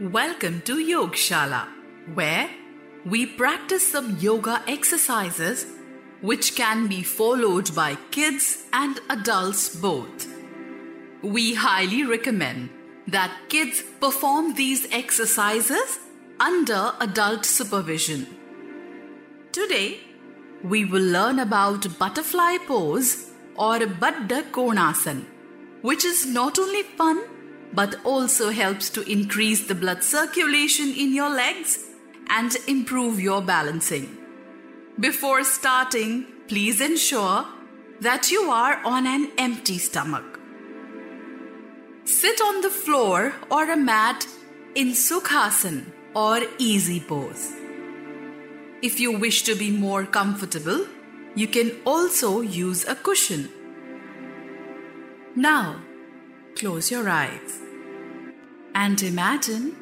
Welcome to Yogshala, where we practice some yoga exercises which can be followed by kids and adults both. We highly recommend that kids perform these exercises under adult supervision. Today, we will learn about butterfly pose or Baddha Konasana, which is not only fun but also helps to increase the blood circulation in your legs and improve your balancing. Before starting, please ensure that you are on an empty stomach. Sit on the floor or a mat in Sukhasana or easy pose. If you wish to be more comfortable, you can also use a cushion. Now, close your eyes and imagine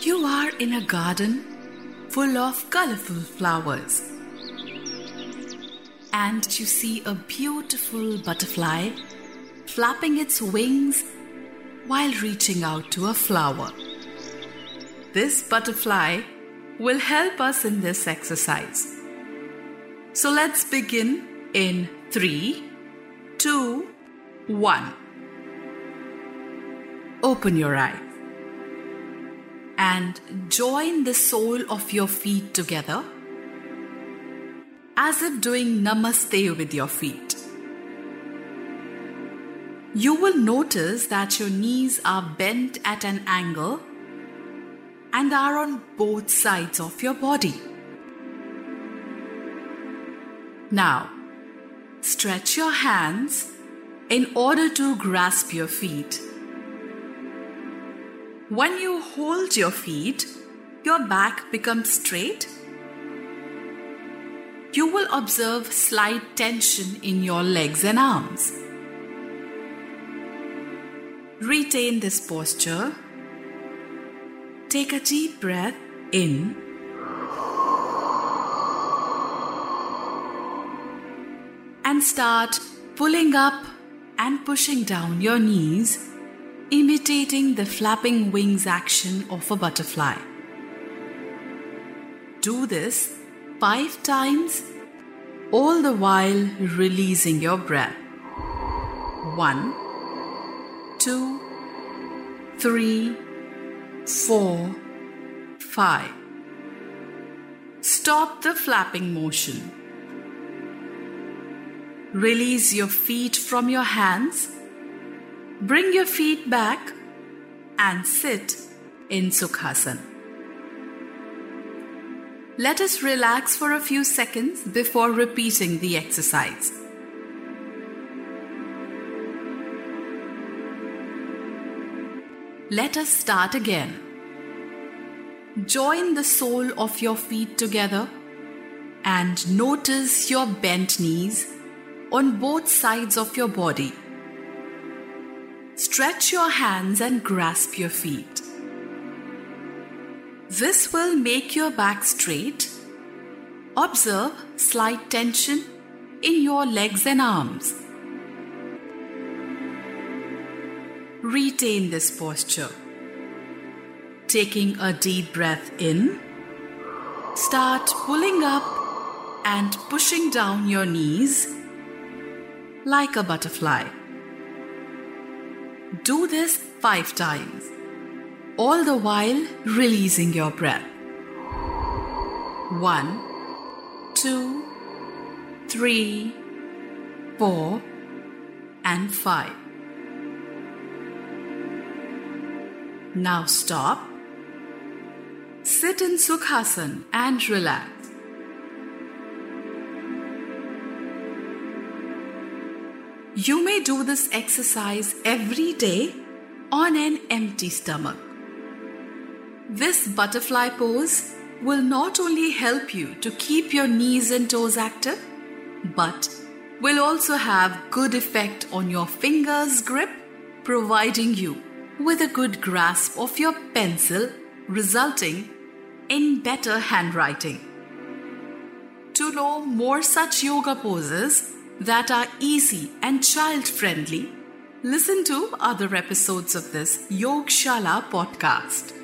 you are in a garden full of colorful flowers. And you see a beautiful butterfly flapping its wings while reaching out to a flower. This butterfly will help us in this exercise. So let's begin in 3, 2, 1. Open your eyes and join the sole of your feet together as if doing namaste with your feet. You will notice that your knees are bent at an angle and are on both sides of your body. Now, stretch your hands in order to grasp your feet. When you hold your feet, your back becomes straight. You will observe slight tension in your legs and arms. Retain this posture. Take a deep breath in and start pulling up and pushing down your knees, imitating the flapping wings action of a butterfly. Do this five times, all the while releasing your breath. One, two, three, four, five. Stop the flapping motion. Release your feet from your hands. Bring your feet back and sit in Sukhasana. Let us relax for a few seconds before repeating the exercise. Let us start again. Join the sole of your feet together and notice your bent knees on both sides of your body. Stretch your hands and grasp your feet. This will make your back straight. Observe slight tension in your legs and arms. Retain this posture. Taking a deep breath in, start pulling up and pushing down your knees like a butterfly. Do this five times, all the while releasing your breath. One, two, three, four, and five. Now stop. Sit in Sukhasana and relax. You may do this exercise every day on an empty stomach. This butterfly pose will not only help you to keep your knees and toes active, but will also have good effect on your fingers grip, providing you with a good grasp of your pencil, resulting in better handwriting. To know more such yoga poses that are easy and child friendly, listen to other episodes of this Yogshala podcast.